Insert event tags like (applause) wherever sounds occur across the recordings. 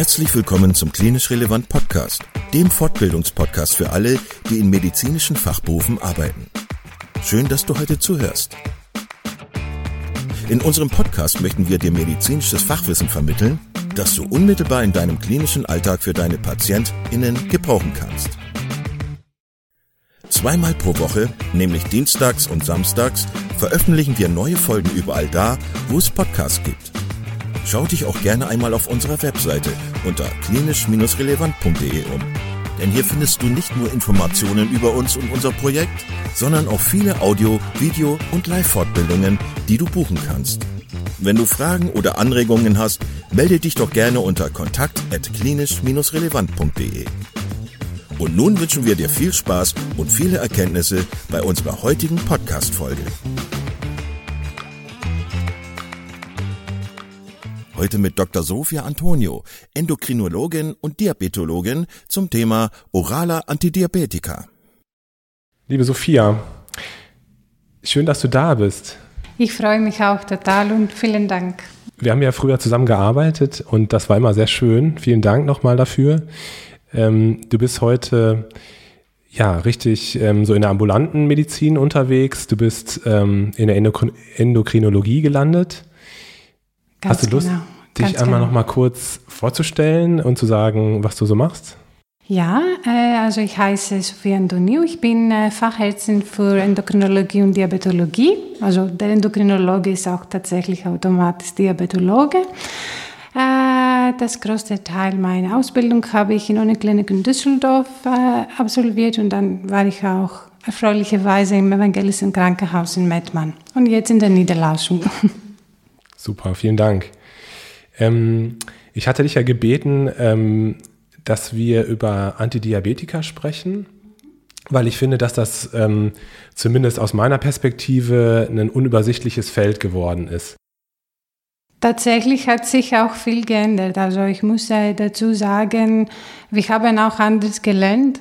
Herzlich willkommen zum Klinisch Relevant Podcast, dem Fortbildungspodcast für alle, die in medizinischen Fachberufen arbeiten. Schön, dass du heute zuhörst. In unserem Podcast möchten wir dir medizinisches Fachwissen vermitteln, das du unmittelbar in deinem klinischen Alltag für deine PatientInnen gebrauchen kannst. Zweimal pro Woche, nämlich dienstags und samstags, veröffentlichen wir neue Folgen überall da, wo es Podcasts gibt. Schau dich auch gerne einmal auf unserer Webseite unter klinisch-relevant.de um. Denn hier findest du nicht nur Informationen über uns und unser Projekt, sondern auch viele Audio-, Video- und Live-Fortbildungen, die du buchen kannst. Wenn du Fragen oder Anregungen hast, melde dich doch gerne unter kontakt.klinisch-relevant.de. Und nun wünschen wir dir viel Spaß und viele Erkenntnisse bei unserer heutigen Podcast-Folge. Heute mit Dr. Sofia Antonio, Endokrinologin und Diabetologin zum Thema oraler Antidiabetika. Liebe Sophia, schön, dass du da bist. Ich freue mich auch total und vielen Dank. Wir haben ja früher zusammen gearbeitet und das war immer sehr schön. Vielen Dank nochmal dafür. Ähm, du bist heute ja richtig ähm, so in der ambulanten Medizin unterwegs. Du bist ähm, in der Endokrin Endokrinologie gelandet. Ganz Hast du Lust, genau. dich Ganz einmal genau. noch mal kurz vorzustellen und zu sagen, was du so machst? Ja, äh, also ich heiße Sophia Antoniou, ich bin äh, Fachärztin für Endokrinologie und Diabetologie. Also der Endokrinologe ist auch tatsächlich automatisch Diabetologe. Äh, das größte Teil meiner Ausbildung habe ich in Uniklinik in Düsseldorf absolviert und dann war ich auch erfreulicherweise im evangelischen Krankenhaus in Mettmann und jetzt in der Niederlassung. (laughs) Super, vielen Dank. Ähm, ich hatte dich ja gebeten, ähm, dass wir über Antidiabetika sprechen, weil ich finde, dass das ähm, zumindest aus meiner Perspektive ein unübersichtliches Feld geworden ist. Tatsächlich hat sich auch viel geändert. Also ich muss dazu sagen, wir haben auch anders gelernt.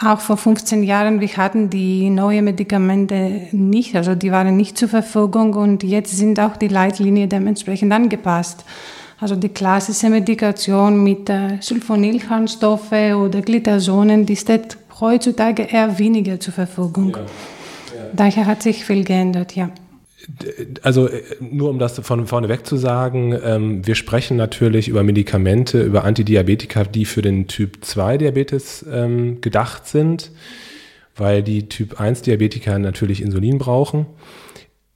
Auch vor 15 Jahren, wir hatten die neuen Medikamente nicht, also die waren nicht zur Verfügung und jetzt sind auch die Leitlinien dementsprechend angepasst. Also die klassische Medikation mit äh, Sulfonylharnstoffe oder Glitazonen, die steht heutzutage eher weniger zur Verfügung. Ja. Ja. Daher hat sich viel geändert, ja also äh, nur um das von vorne zu sagen, ähm, wir sprechen natürlich über Medikamente, über Antidiabetika, die für den Typ 2 Diabetes ähm, gedacht sind, weil die Typ 1 Diabetiker natürlich Insulin brauchen.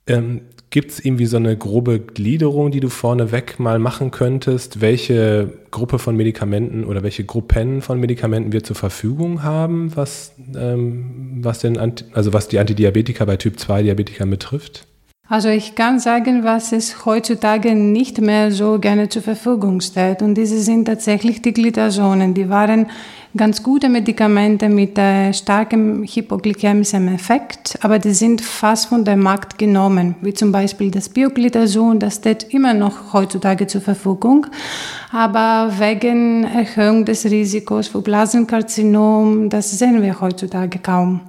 Ähm, Gibt es irgendwie so eine grobe Gliederung, die du vorneweg mal machen könntest, welche Gruppe von Medikamenten oder welche Gruppen von Medikamenten wir zur Verfügung haben, was, ähm, was, denn, also was die Antidiabetika bei Typ 2 Diabetikern betrifft? Also ich kann sagen, was es heutzutage nicht mehr so gerne zur Verfügung steht. Und diese sind tatsächlich die Glitazonen. Die waren ganz gute Medikamente mit äh, starkem hypoglykämischem Effekt, aber die sind fast von der Markt genommen, wie zum Beispiel das Bioglitason, das steht immer noch heutzutage zur Verfügung, aber wegen Erhöhung des Risikos für Blasenkarzinom, das sehen wir heutzutage kaum.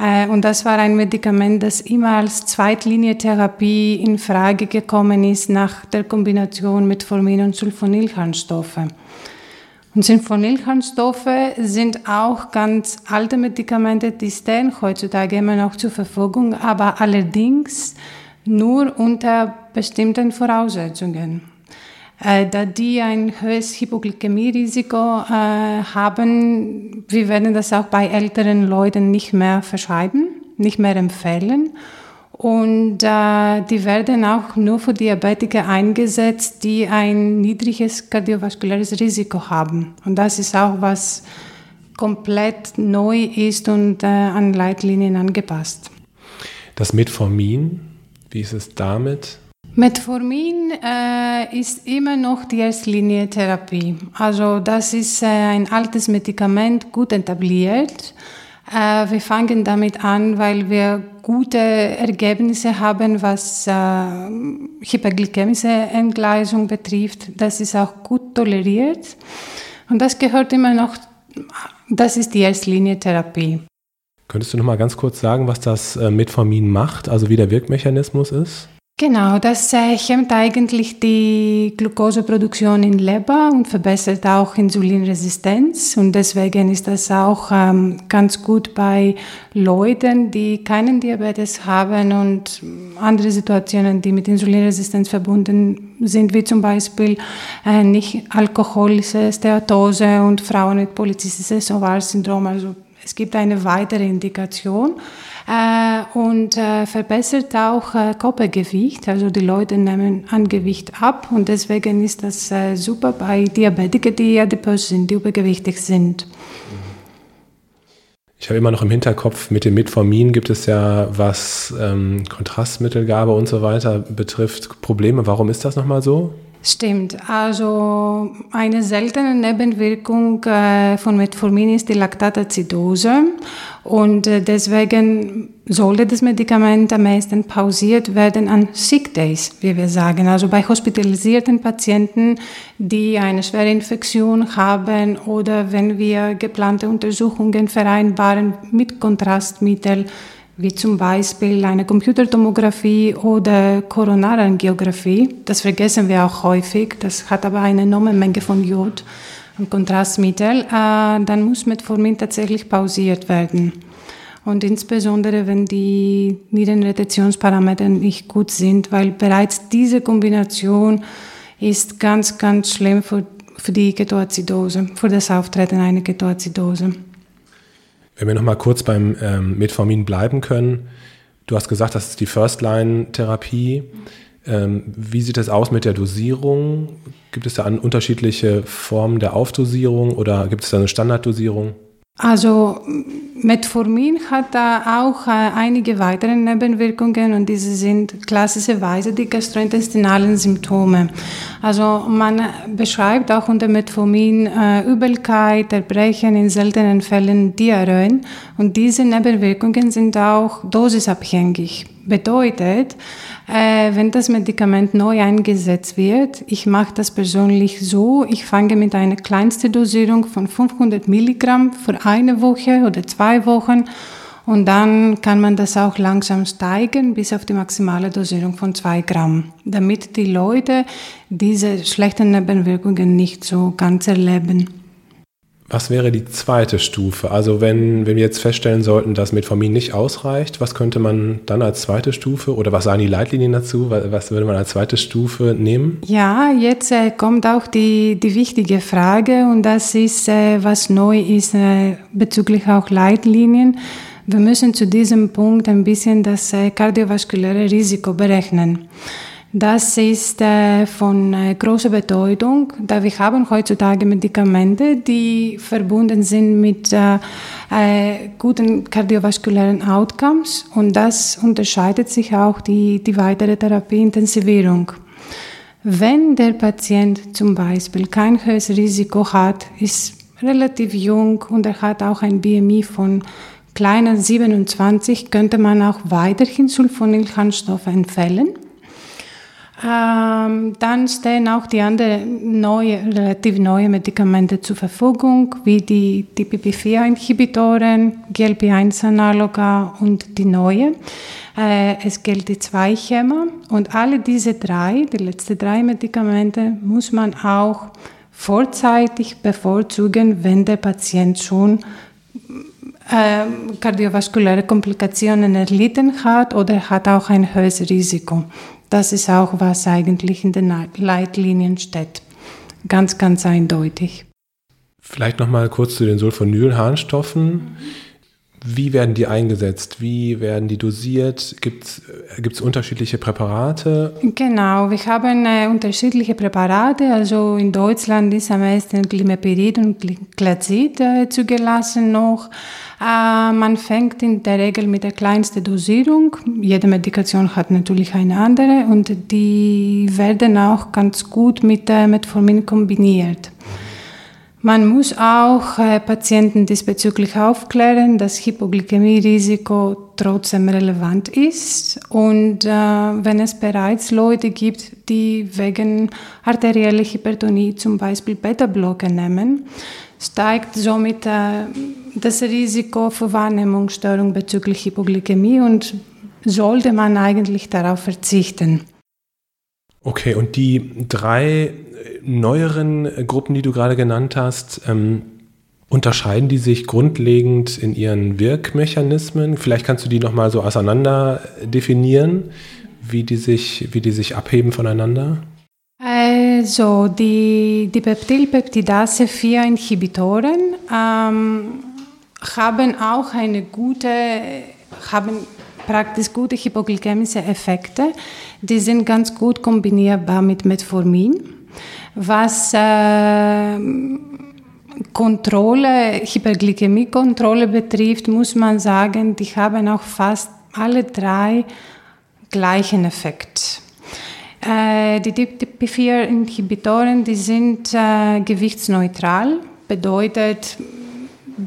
Äh, und das war ein Medikament, das immer als Zweitlinientherapie in Frage gekommen ist nach der Kombination mit Formin- und Sulfonylharnstoffe. Und Sulfonylharnstoffe sind auch ganz alte Medikamente, die stehen heutzutage immer noch zur Verfügung, aber allerdings nur unter bestimmten Voraussetzungen. Äh, da die ein höheres Hypoglykämie-Risiko äh, haben, wir werden das auch bei älteren Leuten nicht mehr verschreiben, nicht mehr empfehlen. Und äh, die werden auch nur für Diabetiker eingesetzt, die ein niedriges kardiovaskuläres Risiko haben. Und das ist auch was komplett neu ist und äh, an Leitlinien angepasst. Das Metformin, wie ist es damit? Metformin äh, ist immer noch die Erstlinie-Therapie. Also das ist äh, ein altes Medikament, gut etabliert. Äh, wir fangen damit an, weil wir gute Ergebnisse haben, was äh, hyperglykämische Entgleisung betrifft. Das ist auch gut toleriert. Und das gehört immer noch, das ist die Erstlinie-Therapie. Könntest du noch mal ganz kurz sagen, was das äh, Metformin macht, also wie der Wirkmechanismus ist? Genau, das äh, hemmt eigentlich die Glukoseproduktion in Leber und verbessert auch Insulinresistenz. Und deswegen ist das auch ähm, ganz gut bei Leuten, die keinen Diabetes haben und andere Situationen, die mit Insulinresistenz verbunden sind, wie zum Beispiel äh, nicht alkoholische Steatose und Frauen mit polyzystisches Ovarsyndrom. Also es gibt eine weitere Indikation und äh, verbessert auch äh, Körpergewicht. Also die Leute nehmen an Gewicht ab und deswegen ist das äh, super bei Diabetikern, die adipös sind, die übergewichtig sind. Ich habe immer noch im Hinterkopf, mit dem Metformin gibt es ja, was ähm, Kontrastmittelgabe und so weiter betrifft, Probleme. Warum ist das nochmal so? Stimmt. Also eine seltene Nebenwirkung äh, von Metformin ist die Laktatazidose und äh, deswegen sollte das Medikament am meisten pausiert werden an Sick Days, wie wir sagen. Also bei hospitalisierten Patienten, die eine schwere Infektion haben oder wenn wir geplante Untersuchungen vereinbaren mit Kontrastmitteln wie zum Beispiel eine Computertomographie oder Koronarangiographie. Das vergessen wir auch häufig. Das hat aber eine enorme Menge von Jod und Kontrastmittel. Äh, dann muss Metformin tatsächlich pausiert werden. Und insbesondere, wenn die Nierenretentionsparameter nicht gut sind, weil bereits diese Kombination ist ganz, ganz schlimm für, für die Ketoazidose, für das Auftreten einer Ketoazidose. Wenn wir nochmal kurz beim ähm, Metformin bleiben können, du hast gesagt, das ist die First-Line-Therapie. Ähm, wie sieht es aus mit der Dosierung? Gibt es da unterschiedliche Formen der Aufdosierung oder gibt es da eine Standarddosierung? Also Metformin hat da auch äh, einige weitere Nebenwirkungen und diese sind klassischerweise die gastrointestinalen Symptome. Also man beschreibt auch unter Metformin äh, Übelkeit, Erbrechen, in seltenen Fällen Diarrheen und diese Nebenwirkungen sind auch dosisabhängig. Bedeutet, äh, wenn das Medikament neu eingesetzt wird, ich mache das persönlich so, ich fange mit einer kleinsten Dosierung von 500 Milligramm für eine Woche oder zwei Wochen und dann kann man das auch langsam steigern bis auf die maximale Dosierung von zwei Gramm, damit die Leute diese schlechten Nebenwirkungen nicht so ganz erleben. Was wäre die zweite Stufe? Also wenn, wenn wir jetzt feststellen sollten, dass Metformin nicht ausreicht, was könnte man dann als zweite Stufe oder was sagen die Leitlinien dazu? Was würde man als zweite Stufe nehmen? Ja, jetzt äh, kommt auch die, die wichtige Frage und das ist, äh, was neu ist äh, bezüglich auch Leitlinien. Wir müssen zu diesem Punkt ein bisschen das äh, kardiovaskuläre Risiko berechnen. Das ist äh, von äh, großer Bedeutung, da wir haben heutzutage Medikamente, die verbunden sind mit äh, guten kardiovaskulären Outcomes und das unterscheidet sich auch die, die weitere Therapieintensivierung. Wenn der Patient zum Beispiel kein höheres Risiko hat, ist relativ jung und er hat auch ein BMI von kleiner 27, könnte man auch weiterhin Sulfonylharnstoffe empfehlen. Ähm, dann stehen auch die anderen neue, relativ neue Medikamente zur Verfügung, wie die, die PP4-Inhibitoren, GLP-1-Analoga und die neue. Äh, es gilt die zwei Schema und alle diese drei, die letzten drei Medikamente, muss man auch vorzeitig bevorzugen, wenn der Patient schon äh, kardiovaskuläre Komplikationen erlitten hat oder hat auch ein höheres Risiko. Das ist auch, was eigentlich in den Leitlinien steht. Ganz, ganz eindeutig. Vielleicht noch mal kurz zu den Sulfonylharnstoffen. Wie werden die eingesetzt? Wie werden die dosiert? Gibt es unterschiedliche Präparate? Genau, wir haben äh, unterschiedliche Präparate. Also in Deutschland ist am meisten Glimepirid und Glazid äh, zugelassen noch. Äh, man fängt in der Regel mit der kleinsten Dosierung. Jede Medikation hat natürlich eine andere und die werden auch ganz gut mit äh, Metformin kombiniert. Man muss auch äh, Patienten diesbezüglich aufklären, dass Hypoglykämie-Risiko trotzdem relevant ist. Und äh, wenn es bereits Leute gibt, die wegen arterieller Hypertonie zum Beispiel Beta-Blocker nehmen, steigt somit äh, das Risiko für Wahrnehmungsstörung bezüglich Hypoglykämie und sollte man eigentlich darauf verzichten. Okay, und die drei neueren Gruppen, die du gerade genannt hast, ähm, unterscheiden die sich grundlegend in ihren Wirkmechanismen? Vielleicht kannst du die nochmal so auseinander definieren, wie die sich, wie die sich abheben voneinander? Also die, die Peptidase-4-Inhibitoren ähm, haben auch eine gute, haben praktisch gute hypoglykämische Effekte. Die sind ganz gut kombinierbar mit Metformin, was äh, Kontrolle, Hyperglykämiekontrolle betrifft, muss man sagen, die haben auch fast alle drei gleichen Effekt. Äh, die DP4-Inhibitoren, die sind äh, gewichtsneutral, bedeutet,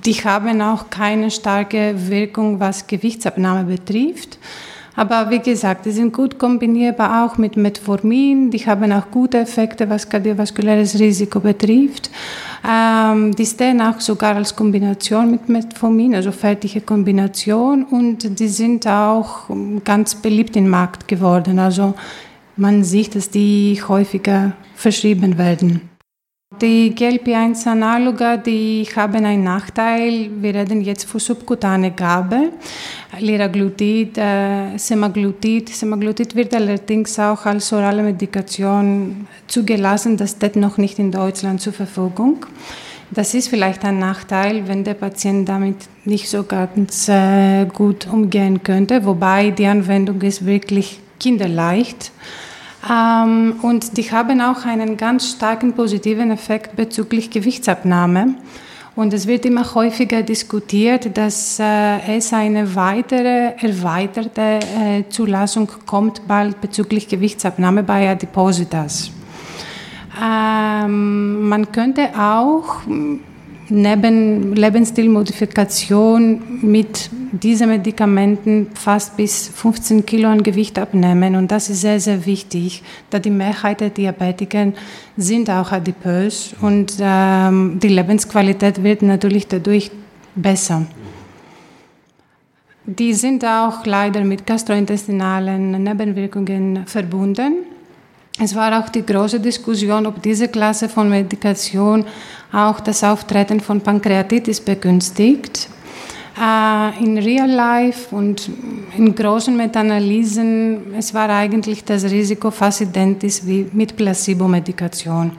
die haben auch keine starke Wirkung, was Gewichtsabnahme betrifft. Aber wie gesagt, die sind gut kombinierbar auch mit Metformin. Die haben auch gute Effekte, was kardiovaskuläres Risiko betrifft. Ähm, die stehen auch sogar als Kombination mit Metformin, also fertige Kombination. Und die sind auch ganz beliebt im Markt geworden. Also man sieht, dass die häufiger verschrieben werden. Die GLP-1-Analoga, die haben einen Nachteil. Wir reden jetzt von subkutane Gabe. Liraglutid, äh, Semaglutid. Semaglutid wird allerdings auch als orale Medikation zugelassen. Das steht noch nicht in Deutschland zur Verfügung. Das ist vielleicht ein Nachteil, wenn der Patient damit nicht so ganz äh, gut umgehen könnte, wobei die Anwendung ist wirklich kinderleicht. Ähm, und die haben auch einen ganz starken positiven Effekt bezüglich Gewichtsabnahme. Und es wird immer häufiger diskutiert, dass äh, es eine weitere erweiterte äh, Zulassung kommt bald bezüglich Gewichtsabnahme bei Adipositas. Ähm, man könnte auch neben Lebensstilmodifikation mit diesen Medikamenten fast bis 15 Kilo an Gewicht abnehmen. Und das ist sehr, sehr wichtig, da die Mehrheit der Diabetiker sind auch adipös und ähm, die Lebensqualität wird natürlich dadurch besser. Die sind auch leider mit gastrointestinalen Nebenwirkungen verbunden. Es war auch die große Diskussion, ob diese Klasse von Medikation auch das Auftreten von Pankreatitis begünstigt. Äh, in Real Life und in großen Meta-Analysen, es war eigentlich das Risiko fast identisch wie mit Placebo-Medikation.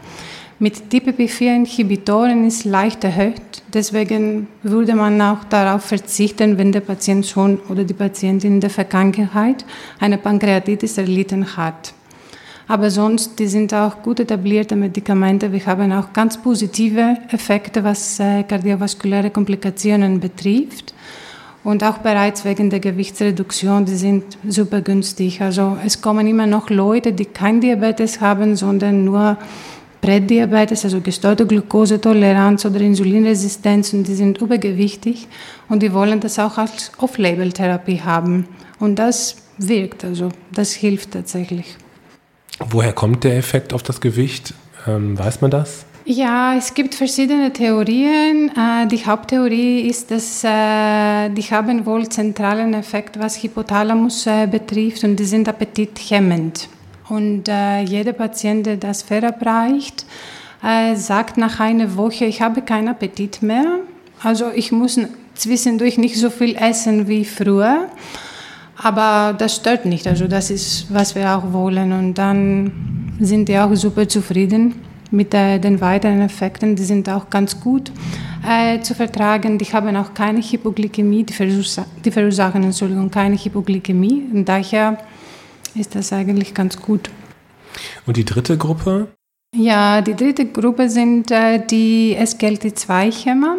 Mit DPP-4-Inhibitoren ist leicht erhöht, deswegen würde man auch darauf verzichten, wenn der Patient schon oder die Patientin in der Vergangenheit eine Pankreatitis erlitten hat. Aber sonst, die sind auch gut etablierte Medikamente. Wir haben auch ganz positive Effekte, was äh, kardiovaskuläre Komplikationen betrifft. Und auch bereits wegen der Gewichtsreduktion, die sind super günstig. Also es kommen immer noch Leute, die kein Diabetes haben, sondern nur Prädiabetes, also gestörte Glukosetoleranz oder Insulinresistenz und die sind übergewichtig und die wollen das auch als Off-Label-Therapie haben. Und das wirkt, also das hilft tatsächlich. Woher kommt der Effekt auf das Gewicht? Ähm, weiß man das? Ja, es gibt verschiedene Theorien. Äh, die Haupttheorie ist, dass äh, die haben wohl zentralen Effekt, was Hypothalamus äh, betrifft und die sind appetithemmend. Und jeder Patient, der das verabreicht, sagt nach einer Woche, ich habe keinen Appetit mehr. Also ich muss zwischendurch nicht so viel essen wie früher. Aber das stört nicht. Also das ist, was wir auch wollen. Und dann sind die auch super zufrieden mit äh, den weiteren Effekten. Die sind auch ganz gut äh, zu vertragen. Die haben auch keine Hypoglykämie, die, verursa die verursachen Entschuldigung, keine Hypoglykämie. Und daher ist das eigentlich ganz gut. Und die dritte Gruppe? Ja, die dritte Gruppe sind äh, die SGLT2-Hämmer.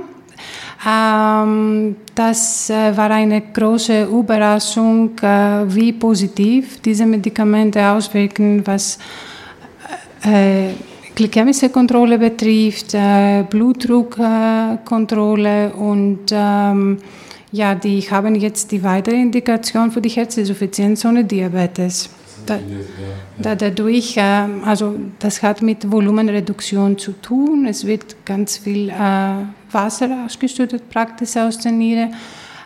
Ähm, das äh, war eine große Überraschung, äh, wie positiv diese Medikamente auswirken, was äh, glykämische Kontrolle betrifft, Blutdruckkontrolle und ähm, ja, die haben jetzt die weitere Indikation für die Herzinsuffizienz ohne Diabetes. Da, da, dadurch, also das hat mit Volumenreduktion zu tun. Es wird ganz viel Wasser ausgeschüttet praktisch aus der Niere.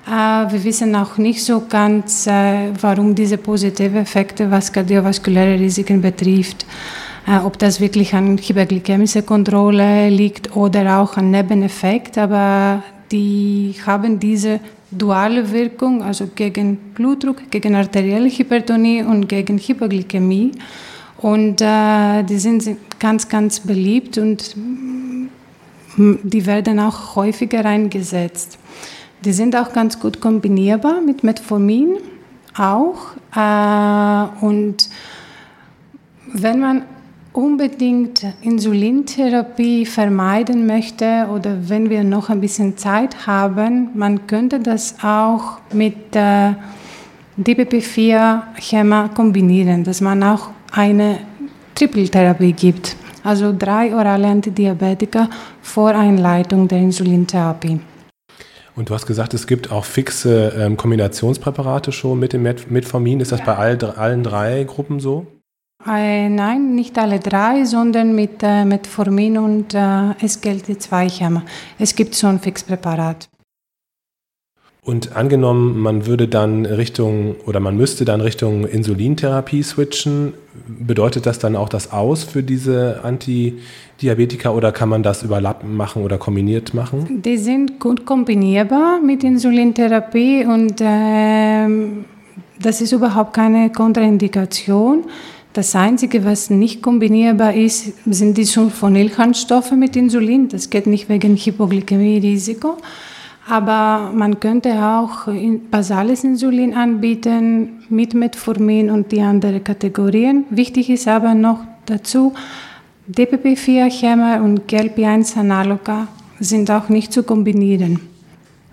Äh, wir wissen auch nicht so ganz, äh, warum diese positiven Effekte, was kardiovaskuläre Risiken betrifft, äh, ob das wirklich an hyperglykämischer Kontrolle liegt oder auch an Nebeneffekt. Aber die haben diese duale Wirkung, also gegen Blutdruck, gegen arterielle Hypertonie und gegen Hyperglykämie. Und äh, die sind ganz, ganz beliebt und die werden auch häufiger eingesetzt. Die sind auch ganz gut kombinierbar mit Metformin auch. Äh, und wenn man unbedingt Insulintherapie vermeiden möchte oder wenn wir noch ein bisschen Zeit haben, man könnte das auch mit äh, DPP-4-Schema kombinieren, dass man auch eine Trippeltherapie gibt, also drei orale Antidiabetika vor Einleitung der Insulintherapie. Und du hast gesagt, es gibt auch fixe ähm, Kombinationspräparate schon mit dem Metformin. Ist das ja. bei all, allen drei Gruppen so? Äh, nein, nicht alle drei, sondern mit äh, Metformin und äh, SGLT2-Hämmer. Es gibt so ein Fixpräparat. Und angenommen, man würde dann Richtung oder man müsste dann Richtung Insulintherapie switchen, bedeutet das dann auch das Aus für diese Antidiabetika oder kann man das überlappen machen oder kombiniert machen? Die sind gut kombinierbar mit Insulintherapie und äh, das ist überhaupt keine Kontraindikation. Das Einzige, was nicht kombinierbar ist, sind die Sulfonylharnstoffe mit Insulin. Das geht nicht wegen Hypoglykämie-Risiko. Aber man könnte auch basales Insulin anbieten mit Metformin und die anderen Kategorien. Wichtig ist aber noch dazu, DPP-4-Hämmer und GLP-1-Analoga sind auch nicht zu kombinieren,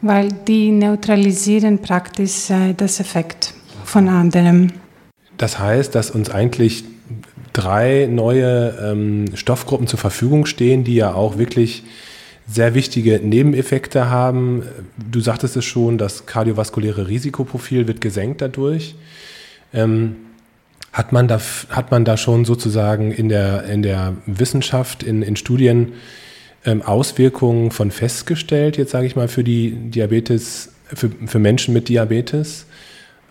weil die neutralisieren praktisch äh, das Effekt von anderen. Das heißt, dass uns eigentlich drei neue ähm, Stoffgruppen zur Verfügung stehen, die ja auch wirklich sehr wichtige Nebeneffekte haben. Du sagtest es schon, das kardiovaskuläre Risikoprofil wird gesenkt dadurch. Ähm, hat, man da, hat man da schon sozusagen in der, in der Wissenschaft, in, in Studien ähm, Auswirkungen von festgestellt, jetzt sage ich mal, für die Diabetes, für, für Menschen mit Diabetes?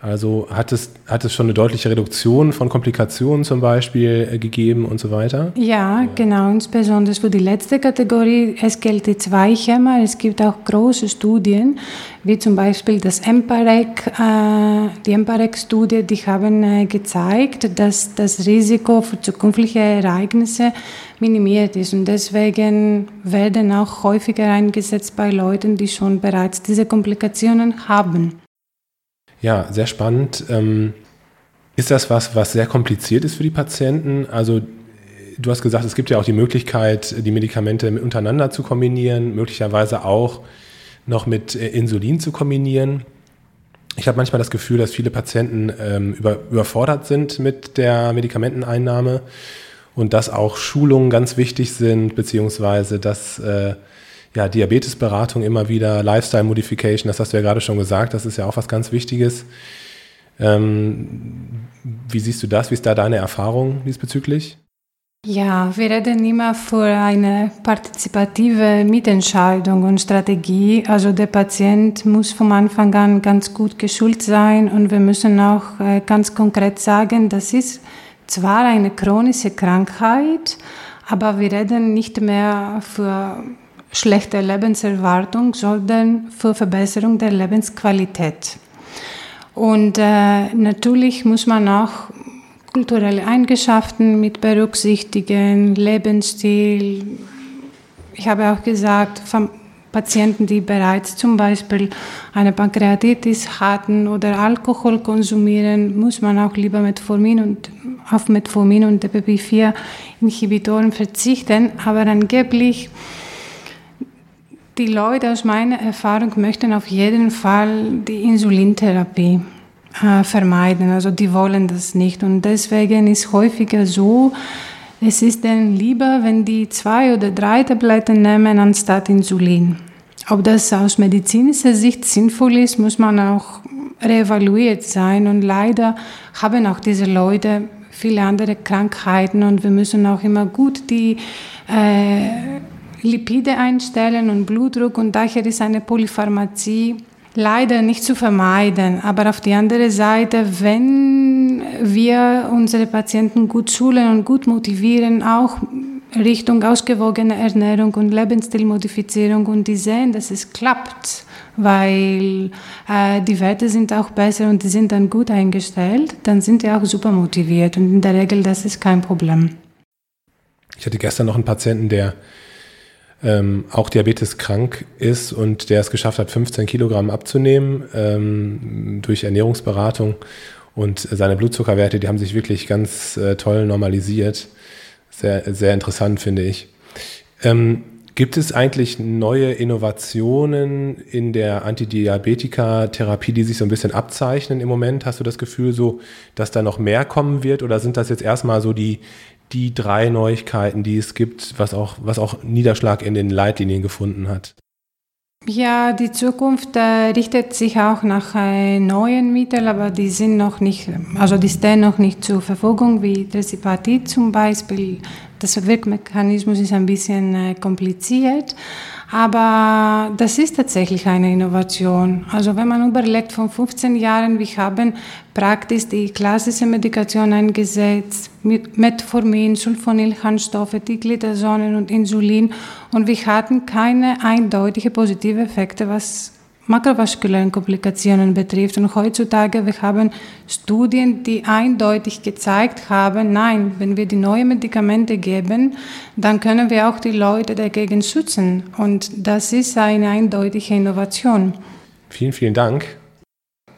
Also hat es, hat es schon eine deutliche Reduktion von Komplikationen zum Beispiel äh, gegeben und so weiter? Ja, genau, insbesondere für die letzte Kategorie SGLT2-Hämmer. Es gibt auch große Studien, wie zum Beispiel das EMPAREC, äh, die EMPAREC-Studie, die haben äh, gezeigt, dass das Risiko für zukünftige Ereignisse minimiert ist. Und deswegen werden auch häufiger eingesetzt bei Leuten, die schon bereits diese Komplikationen haben. Ja, sehr spannend. Ähm, ist das was, was sehr kompliziert ist für die Patienten? Also du hast gesagt, es gibt ja auch die Möglichkeit, die Medikamente untereinander zu kombinieren, möglicherweise auch noch mit äh, Insulin zu kombinieren. Ich habe manchmal das Gefühl, dass viele Patienten ähm, über, überfordert sind mit der Medikamenteneinnahme und dass auch Schulungen ganz wichtig sind, beziehungsweise dass äh, ja, Diabetesberatung immer wieder, Lifestyle Modification, das hast du ja gerade schon gesagt, das ist ja auch was ganz Wichtiges. Ähm, wie siehst du das? Wie ist da deine Erfahrung diesbezüglich? Ja, wir reden immer für eine partizipative Mitentscheidung und Strategie. Also der Patient muss vom Anfang an ganz gut geschult sein und wir müssen auch äh, ganz konkret sagen, das ist zwar eine chronische Krankheit, aber wir reden nicht mehr für schlechte Lebenserwartung, sondern für Verbesserung der Lebensqualität. Und äh, natürlich muss man auch kulturelle Eigenschaften mit berücksichtigen, Lebensstil. Ich habe auch gesagt, von Patienten, die bereits zum Beispiel eine Pankreatitis hatten oder Alkohol konsumieren, muss man auch lieber Metformin und auf Metformin und DPP-4 Inhibitoren verzichten. Aber angeblich die Leute aus meiner Erfahrung möchten auf jeden Fall die Insulintherapie äh, vermeiden. Also die wollen das nicht. Und deswegen ist häufiger so, es ist denen lieber, wenn die zwei oder drei Tabletten nehmen anstatt Insulin. Ob das aus medizinischer Sicht sinnvoll ist, muss man auch reevaluiert sein. Und leider haben auch diese Leute viele andere Krankheiten und wir müssen auch immer gut die äh, Lipide einstellen und Blutdruck und daher ist eine Polypharmazie leider nicht zu vermeiden. Aber auf die andere Seite, wenn wir unsere Patienten gut schulen und gut motivieren, auch Richtung ausgewogene Ernährung und Lebensstilmodifizierung und die sehen, dass es klappt, weil äh, die Werte sind auch besser und die sind dann gut eingestellt, dann sind die auch super motiviert und in der Regel das ist kein Problem. Ich hatte gestern noch einen Patienten, der ähm, auch Diabetes krank ist und der es geschafft hat, 15 Kilogramm abzunehmen ähm, durch Ernährungsberatung und seine Blutzuckerwerte, die haben sich wirklich ganz äh, toll normalisiert. Sehr, sehr interessant, finde ich. Ähm, gibt es eigentlich neue Innovationen in der Antidiabetika-Therapie, die sich so ein bisschen abzeichnen im Moment? Hast du das Gefühl so, dass da noch mehr kommen wird? Oder sind das jetzt erstmal so die, die drei Neuigkeiten, die es gibt, was auch, was auch Niederschlag in den Leitlinien gefunden hat? Ja, die Zukunft äh, richtet sich auch nach äh, neuen Mitteln, aber die sind noch nicht, also die stehen noch nicht zur Verfügung, wie Tresipatit zum Beispiel. Das Wirkmechanismus ist ein bisschen äh, kompliziert. Aber das ist tatsächlich eine Innovation. Also wenn man überlegt, von 15 Jahren, wir haben praktisch die klassische Medikation eingesetzt, mit Metformin, Sulfonylharnstoffe, Glitazonen und Insulin und wir hatten keine eindeutige positive Effekte, was makrovaskulären Komplikationen betrifft. Und heutzutage, wir haben Studien, die eindeutig gezeigt haben, nein, wenn wir die neuen Medikamente geben, dann können wir auch die Leute dagegen schützen. Und das ist eine eindeutige Innovation. Vielen, vielen Dank.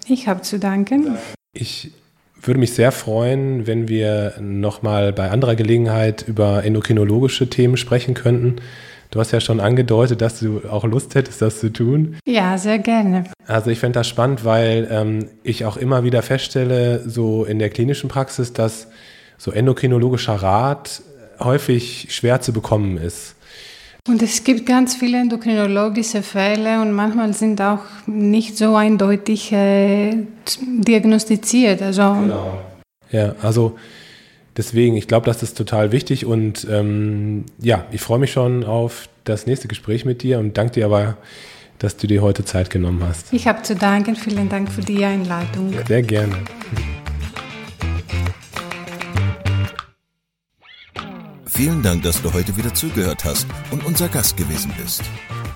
Ich habe zu danken. Ich würde mich sehr freuen, wenn wir nochmal bei anderer Gelegenheit über endokrinologische Themen sprechen könnten. Du hast ja schon angedeutet, dass du auch Lust hättest, das zu tun. Ja, sehr gerne. Also ich fände das spannend, weil ähm, ich auch immer wieder feststelle, so in der klinischen Praxis, dass so endokrinologischer Rat häufig schwer zu bekommen ist. Und es gibt ganz viele endokrinologische Fälle und manchmal sind auch nicht so eindeutig äh, diagnostiziert. Also genau. Ja, also deswegen, ich glaube, das ist total wichtig und ähm, ja, ich freue mich schon auf das nächste Gespräch mit dir und danke dir aber, dass du dir heute Zeit genommen hast. Ich habe zu danken. Vielen Dank für die Einladung. Sehr gerne. Vielen Dank, dass du heute wieder zugehört hast und unser Gast gewesen bist.